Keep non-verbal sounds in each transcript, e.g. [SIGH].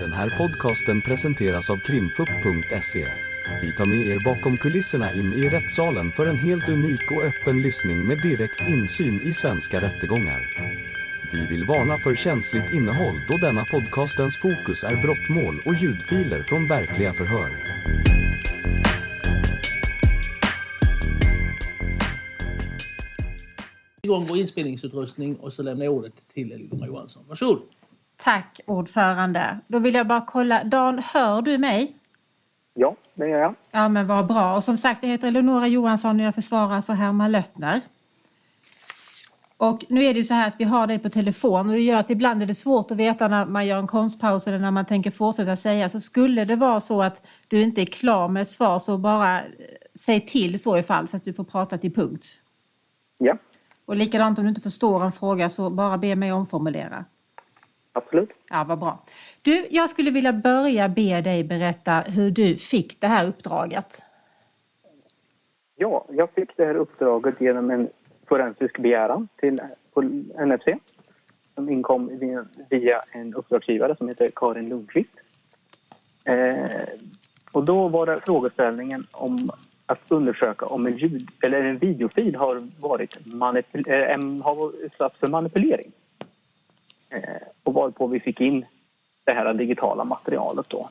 Den här podcasten presenteras av krimfupp.se. Vi tar med er bakom kulisserna in i rättssalen för en helt unik och öppen lyssning med direkt insyn i svenska rättegångar. Vi vill varna för känsligt innehåll då denna podcastens fokus är brottmål och ljudfiler från verkliga förhör. igång vår inspelningsutrustning och så lämnar jag ordet till Elinor Johansson. Varsågod! Tack ordförande. Då vill jag bara kolla. Dan, hör du mig? Ja, det gör jag. Ja, men vad bra. Och som sagt, jag heter Eleonora Johansson och jag försvarar för Herman Löttner. Och nu är det ju så här att vi har dig på telefon och det gör att ibland är det svårt att veta när man gör en konstpaus eller när man tänker fortsätta säga. Så skulle det vara så att du inte är klar med ett svar så bara eh, säg till så ifall så att du får prata till punkt. Ja, Och likadant om du inte förstår en fråga så bara be mig omformulera. Absolut. Ja, vad bra. Du, jag skulle vilja börja be dig berätta hur du fick det här uppdraget. Ja, jag fick det här uppdraget genom en forensisk begäran till NFC som inkom via, en uppdragsgivare som heter Karin Lundqvist. Eh, och då var det frågeställningen om att undersöka om en, ljud, eller en videofil har varit manipul- em- har utsatts för manipulering. Eh, och varpå vi fick in det här digitala materialet då.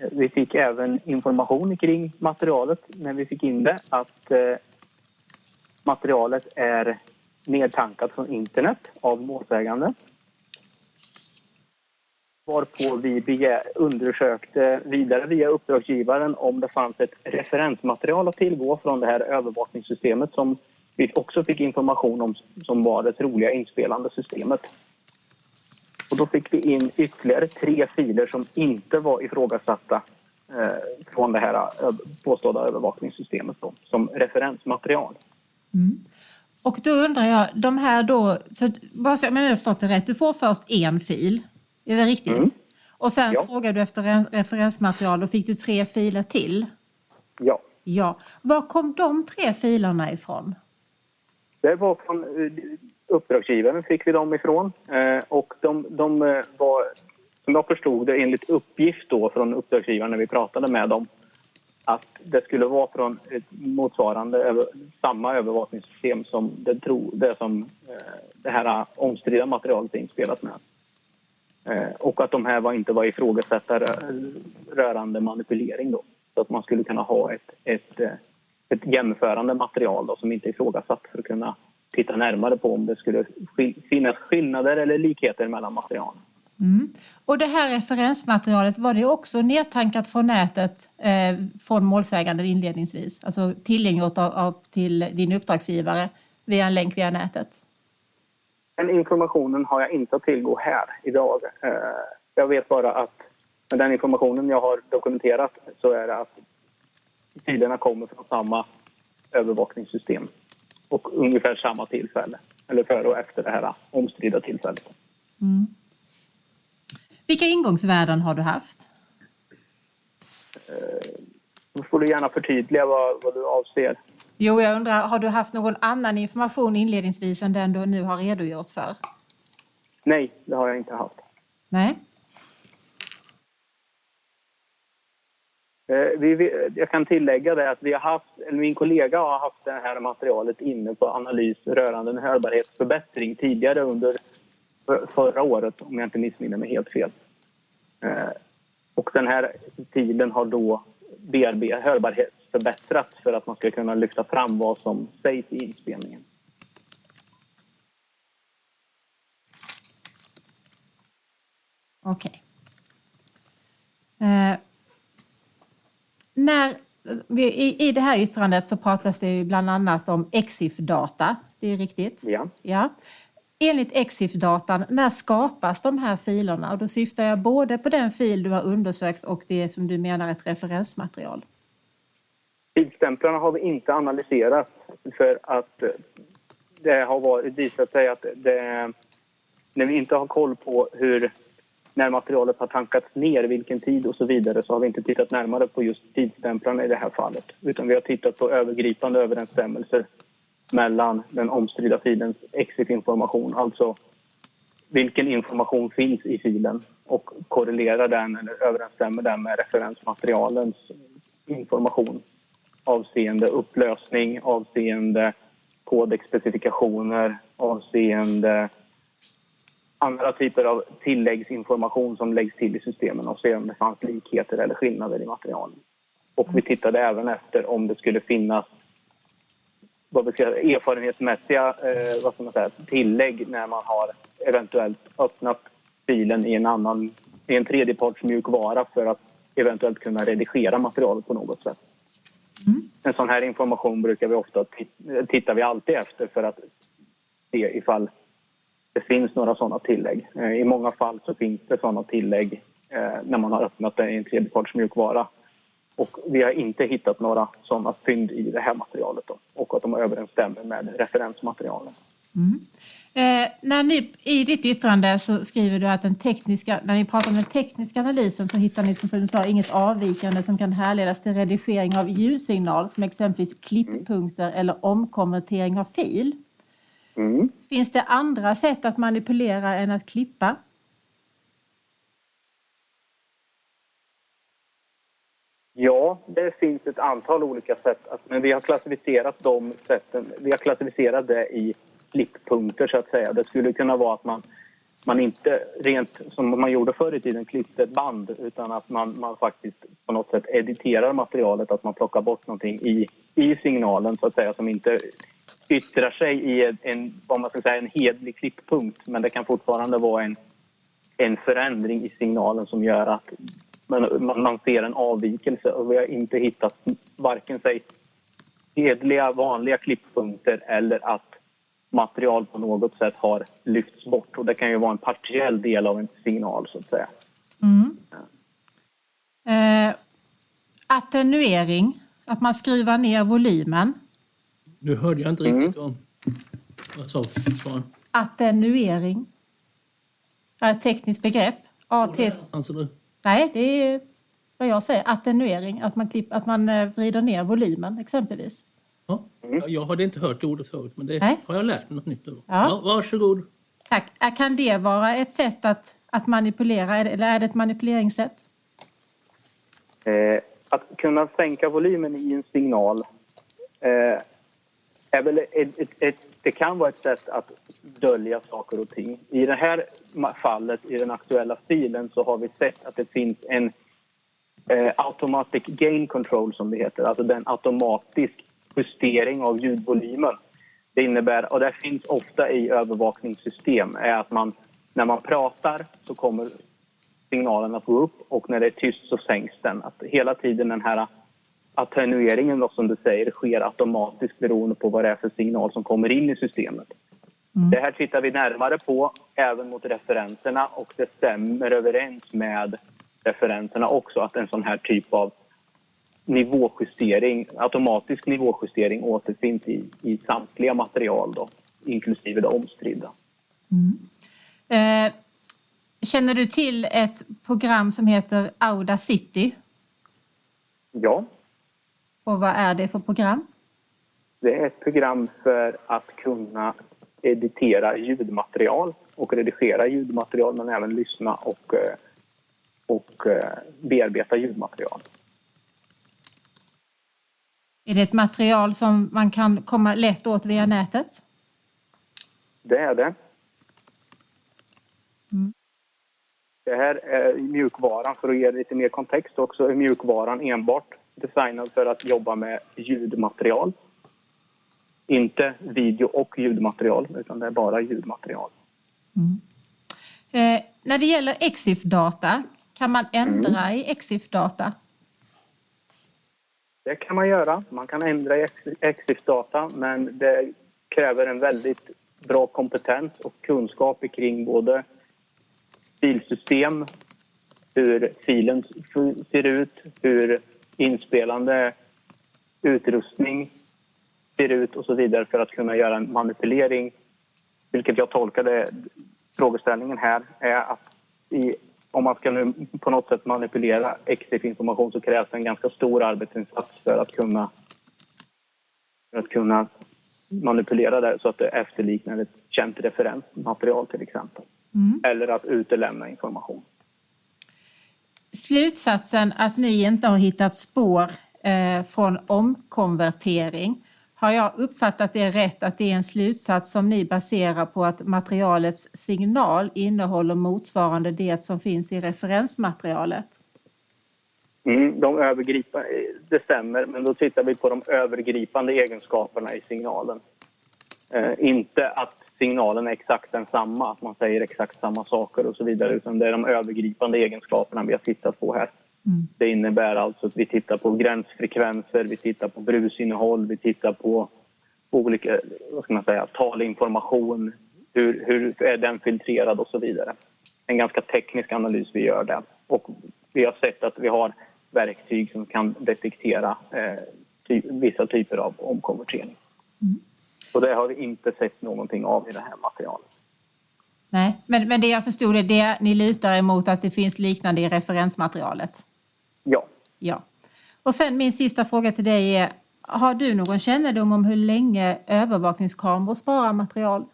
Eh, vi fick även information kring materialet när vi fick in det att eh, materialet är nedtankat från internet av målsägande. Varpå vi begär, undersökte vidare via uppdragsgivaren om det fanns ett referensmaterial att tillgå från det här övervakningssystemet som vi också fick information om som var det troliga inspelande systemet. Och då fick vi in ytterligare tre filer som inte var ifrågasatta eh, från det här ö- påstådda övervakningssystemet då, som referensmaterial. Och då undrar jag, de här då, så bara så om jag har förstått det rätt, du får först en fil, är det riktigt? Mm. Och sen Ja. frågar du efter re- referensmaterial och fick du tre filer till? Ja, Ja. Var kom de tre filerna ifrån? Det var från eh, uppdragsgivaren fick vi dem ifrån eh, och de, de eh, var, som jag förstod det enligt uppgift då från uppdragsgivaren när vi pratade med dem att det skulle vara från ett motsvarande samma övervakningssystem som det, tro, det som eh, det här eh, omstridda materialet är inspelat med. Eh, och att de här var inte var ifrågasatta rörande manipulering då. Så att man skulle kunna ha ett, ett, eh, ett jämförande material då, som inte är ifrågasatt för att kunna titta närmare på om det skulle finnas skillnader eller likheter mellan materialen. Och det här referensmaterialet, var det också nedtankat från nätet eh, från målsäganden inledningsvis? Alltså tillgängligt av, av, till din uppdragsgivare via en länk via nätet? Den informationen har jag inte att tillgå här idag. Eh, Jag vet bara att med den informationen jag har dokumenterat så är det att filerna kommer från samma övervakningssystem och ungefär samma tillfälle, eller före och efter det här omstridda tillfället. Vilka ingångsvärden har du haft? Då får du gärna förtydliga vad, vad du avser. Jo, jag undrar, har du haft någon annan information inledningsvis än den du nu har redogjort för? Nej, det har jag inte haft. Nej. Eh, vi, jag kan tillägga det att vi har haft, eller min kollega har haft det här materialet inne på analys rörande en hörbarhetsförbättring tidigare under förra året, om jag inte missminner mig helt fel. Eh, och den här tiden har då BRB hörbarhetsförbättrats för att man ska kunna lyfta fram vad som sägs i inspelningen. Okej. Eh, när, i, I det här yttrandet så pratas det bland annat om Exif-data. Det är riktigt? Ja. ja. Enligt Exif-datan, när skapas de här filerna? Och då syftar jag både på den fil du har undersökt och det som du menar är ett referensmaterial. Tidsstämplarna har vi inte analyserat för att det har varit, visat sig att det, när vi inte har koll på hur när materialet har tankats ner, vilken tid och så vidare så har vi inte tittat närmare på just tidsstämplarna i det här fallet. Utan vi har tittat på övergripande överensstämmelser mellan den omstridda filens exit-information, alltså vilken information finns i filen och korrelerar den eller överensstämmer den med referensmaterialens information avseende upplösning, avseende kodexspecifikationer, avseende andra typer av tilläggsinformation som läggs till i systemen och se om det fanns likheter eller skillnader i materialen. Och vi tittade även efter om det skulle finnas vad vi ska, erfarenhetsmässiga eh, vad ska man säga, tillägg när man har eventuellt öppnat filen i en annan i en tredjeparts mjukvara för att eventuellt kunna redigera materialet på något sätt. Mm. En sån här information brukar vi ofta tittar vi alltid efter för att se ifall det finns några sådana tillägg. Eh, I många fall så finns det sådana tillägg eh, när man har öppnat det i en tredjeparts mjukvara. Och vi har inte hittat några sådana fynd i det här materialet då, och att de överensstämmer med referensmaterialen. Mm. Eh, när ni, I ditt yttrande så skriver du att den tekniska, när ni pratar om den tekniska analysen så hittar ni som du sa inget avvikande som kan härledas till redigering av ljudsignal som exempelvis klipppunkter mm. eller omkonvertering av fil. Mm. Finns det andra sätt att manipulera än att klippa? Ja, det finns ett antal olika sätt. Men vi har klassificerat de sätten. Vi har klassificerat det i klipppunkter så att säga. Det skulle kunna vara att man, man inte rent som man gjorde förr i tiden klippte ett band utan att man, man faktiskt på något sätt editerar materialet, att man plockar bort någonting i, i signalen så att säga som inte yttrar sig i en, vad man ska säga, en hedlig klipppunkt men det kan fortfarande vara en, en förändring i signalen som gör att man, man ser en avvikelse och vi har inte hittat varken sig hedliga vanliga klipppunkter eller att material på något sätt har lyfts bort. Och det kan ju vara en partiell del av en signal så att säga. Mm. Eh, attenuering, att man skruvar ner volymen. Nu hörde jag inte riktigt mm. vad sa du? Attenuering. är ett tekniskt begrepp. AT... Nej, det är vad jag säger, attenuering. Att man, klipp, att man eh, vrider ner volymen exempelvis. Ja, jag hade inte hört ordet förut, men det Nej. har jag lärt mig något nytt nu. Ja. Ja, varsågod. Tack. Kan det vara ett sätt att, att manipulera, eller är det ett manipuleringssätt? Eh, att kunna sänka volymen i en signal eh, är väl ett, ett, ett, det kan vara ett sätt att dölja saker och ting. I det här fallet, i den aktuella stilen, så har vi sett att det finns en eh, automatic gain control, som det heter. Alltså den automatisk justering av ljudvolymen. Det innebär, och det finns ofta i övervakningssystem, är att man när man pratar så kommer signalen att gå upp och när det är tyst så sänks den. Att hela tiden den här attenueringen då, som du säger sker automatiskt beroende på vad det är för signal som kommer in i systemet. Mm. Det här tittar vi närmare på även mot referenserna och det stämmer överens med referenserna också att en sån här typ av nivåjustering, automatisk nivåjustering återfinns i, i samtliga material då, inklusive det omstridda. Mm. Eh, känner du till ett program som heter Audacity? Ja. Och vad är det för program? Det är ett program för att kunna editera ljudmaterial och redigera ljudmaterial men även lyssna och, eh, och eh, bearbeta ljudmaterial. Är det ett material som man kan komma lätt åt via nätet? Det är det. Mm. Det här är mjukvaran, för att ge lite mer kontext också, är mjukvaran enbart designad för att jobba med ljudmaterial. Inte video och ljudmaterial, utan det är bara ljudmaterial. Mm. Eh, när det gäller Exif-data, kan man ändra mm. i Exif-data? Det kan man göra. Man kan ändra i Exif-data, men det kräver en väldigt bra kompetens och kunskap kring både filsystem, hur filen ser ut, hur inspelande utrustning ser ut och så vidare för att kunna göra en manipulering. Vilket jag tolkade frågeställningen här är att i om man ska nu på något sätt manipulera EXIF-information så krävs en ganska stor arbetsinsats för att kunna, för att kunna manipulera det så att det efterliknar ett känt referensmaterial till exempel. eller att utelämna information. Slutsatsen att ni inte har hittat spår eh, från omkonvertering. Har jag uppfattat det rätt att det är en slutsats som ni baserar på att materialets signal innehåller motsvarande det som finns i referensmaterialet? Mm, de övergripa, eh, det stämmer, men då tittar vi på de övergripande egenskaperna i signalen. Eh, inte att signalen är exakt densamma, att man säger exakt samma saker och så vidare, utan det är de övergripande egenskaperna vi har tittat på här. Mm. Det innebär alltså att vi tittar på gränsfrekvenser, vi tittar på brusinnehåll, vi tittar på olika vad ska man säga, talinformation, hur, hur är den filtrerad och så vidare. En ganska teknisk analys vi gör där. Och vi har sett att vi har verktyg som kan detektera eh, ty vissa typer av omkonvertering. Mm. Och det har vi inte sett någonting av i det här materialet. Nej, men, men det jag förstod är det ni lutar emot att det finns liknande i referensmaterialet? Ja. Ja. Och sen min sista fråga till dig är, har du någon kännedom om hur länge övervakningskameror sparar material?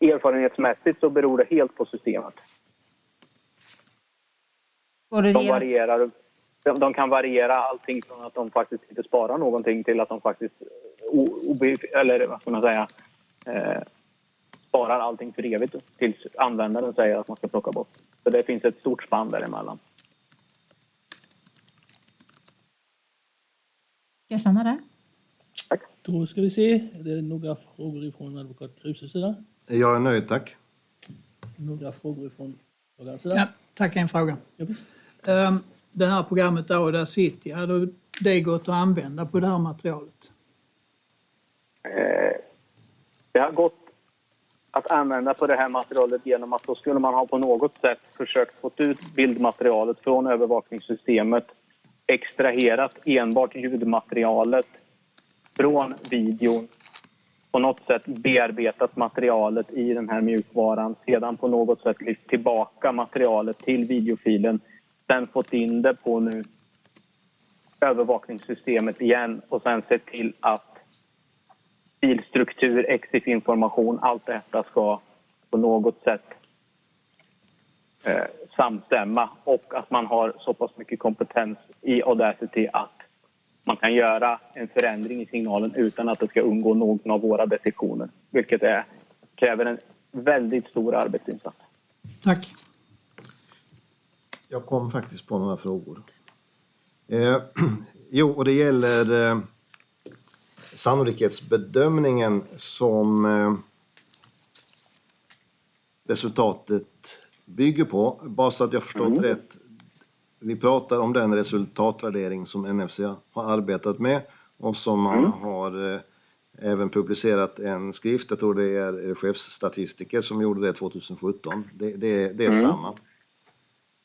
Erfarenhetsmässigt så beror det helt på systemet. De varierar de, de, kan variera allting från att de faktiskt inte sparar någonting till att de faktiskt eller vad ska man säga, eh, sparar allting för evigt tills användaren säger att man ska plocka bort. Så det finns ett stort spann däremellan. Ska jag stanna där? Tack. Då ska vi se. Är det några frågor ifrån advokat Kruses sida? Jag är nöjd, tack. Några frågor ifrån sida? Ja, tack, en fråga. Ja, um, det här programmet City, hade det gått att använda på det här materialet? Eh, det har gått att använda på det här materialet genom att då skulle man ha på något sätt försökt få ut bildmaterialet från övervakningssystemet, extraherat enbart ljudmaterialet från videon, på något sätt bearbetat materialet i den här mjukvaran, sedan på något sätt lyft tillbaka materialet till videofilen sen fått in det på nu övervakningssystemet igen och sen sett till att filstruktur, EXIF-information, allt detta ska på något sätt eh, samstämma och att man har så pass mycket kompetens i Audacity att man kan göra en förändring i signalen utan att det ska undgå någon av våra detektioner, vilket är, kräver en väldigt stor arbetsinsats. Tack. Jag kom faktiskt på några frågor. Eh, [CLEARS THROAT] jo, och det gäller eh, sannolikhetsbedömningen som eh, resultatet bygger på. Bara så att jag förstått mm. rätt. Vi pratar om den resultatvärdering som NFC har arbetat med och som man mm. har eh, även publicerat en skrift, jag tror det är chefsstatistiker som gjorde det 2017. Det, det, det är mm. samma.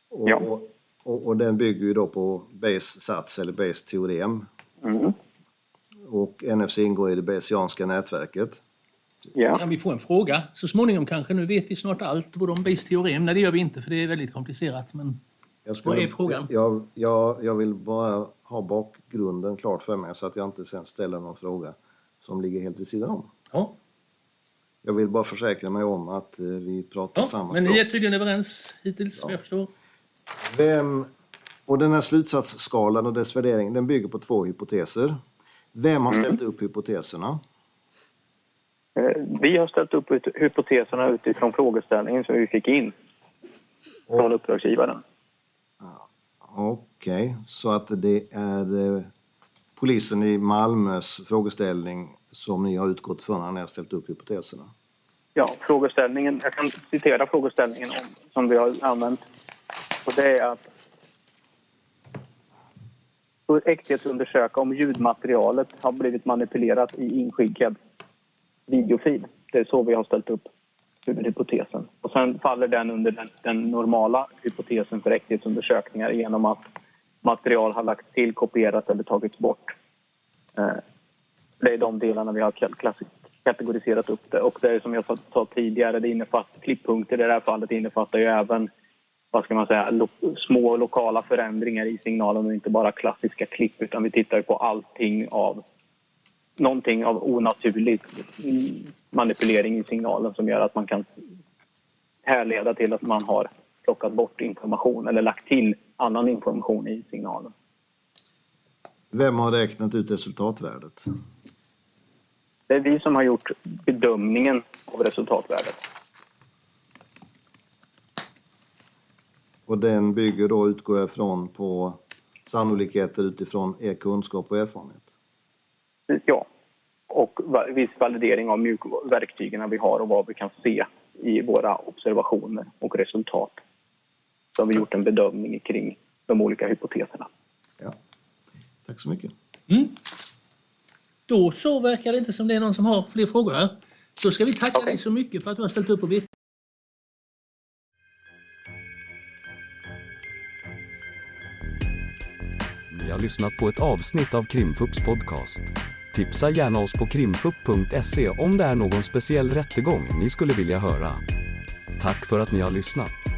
Och, ja. och, och, den bygger ju då på Bayes-sats eller Bayes-teorem. Mm. Och NFC ingår i det Bayesianska nätverket. Ja. Kan vi få en fråga så småningom kanske? Nu vet vi snart allt både om Bayes teorem. Nej, det gör vi inte för det är väldigt komplicerat. Men jag skulle, vad är frågan? Jag, jag, jag vill bara ha bakgrunden klart för mig så att jag inte sen ställer någon fråga som ligger helt vid sidan om. Ja. Jag vill bara försäkra mig om att eh, vi pratar ja, samma men språk. Men ni är tydligen överens hittills, ja. jag förstår. Vem, och den här slutsatsskalan och dess värdering den bygger på två hypoteser. Vem har ställt mm. upp hypoteserna? Eh, vi har ställt upp hypoteserna utifrån frågeställningen som vi fick in från uppdragsgivaren. Okej, okay. så att det är eh, polisen i Malmös frågeställning som ni har utgått från när ni har ställt upp hypoteserna? Ja, frågeställningen, jag kan citera frågeställningen som vi har använt och det är att äkthetsundersöka om ljudmaterialet har blivit manipulerat i inskickad videofil. Det är så vi har ställt upp huvudhypotesen. Och sen faller den under den, den normala hypotesen för äkthetsundersökningar genom att material har lagts till, kopierats eller tagits bort. Eh, det är de delarna vi har kategoriserat upp det. Och det är som jag sa tidigare, det innefattar klipppunkter i det här fallet innefattar ju även vad ska man säga, lo små lokala förändringar i signalen och inte bara klassiska klipp utan vi tittar på allting av någonting av onaturlig manipulering i signalen som gör att man kan härleda till att man har plockat bort information eller lagt till annan information i signalen. Vem har räknat ut resultatvärdet? Det är vi som har gjort bedömningen av resultatvärdet. Och den bygger då, utgår jag ifrån, på sannolikheter utifrån er kunskap och erfarenhet? Ja, och viss validering av verktygen vi har och vad vi kan se i våra observationer och resultat. Så har vi gjort en bedömning kring de olika hypoteserna. Ja. Tack så mycket. Mm. Då så verkar det inte som det är någon som har fler frågor här. Då ska vi tacka okay. dig så mycket för att du har ställt upp och vittnat. Ni har lyssnat på ett avsnitt av Krimfupps podcast. Tipsa gärna oss på krimfupp.se om det är någon speciell rättegång ni skulle vilja höra. Tack för att ni har lyssnat.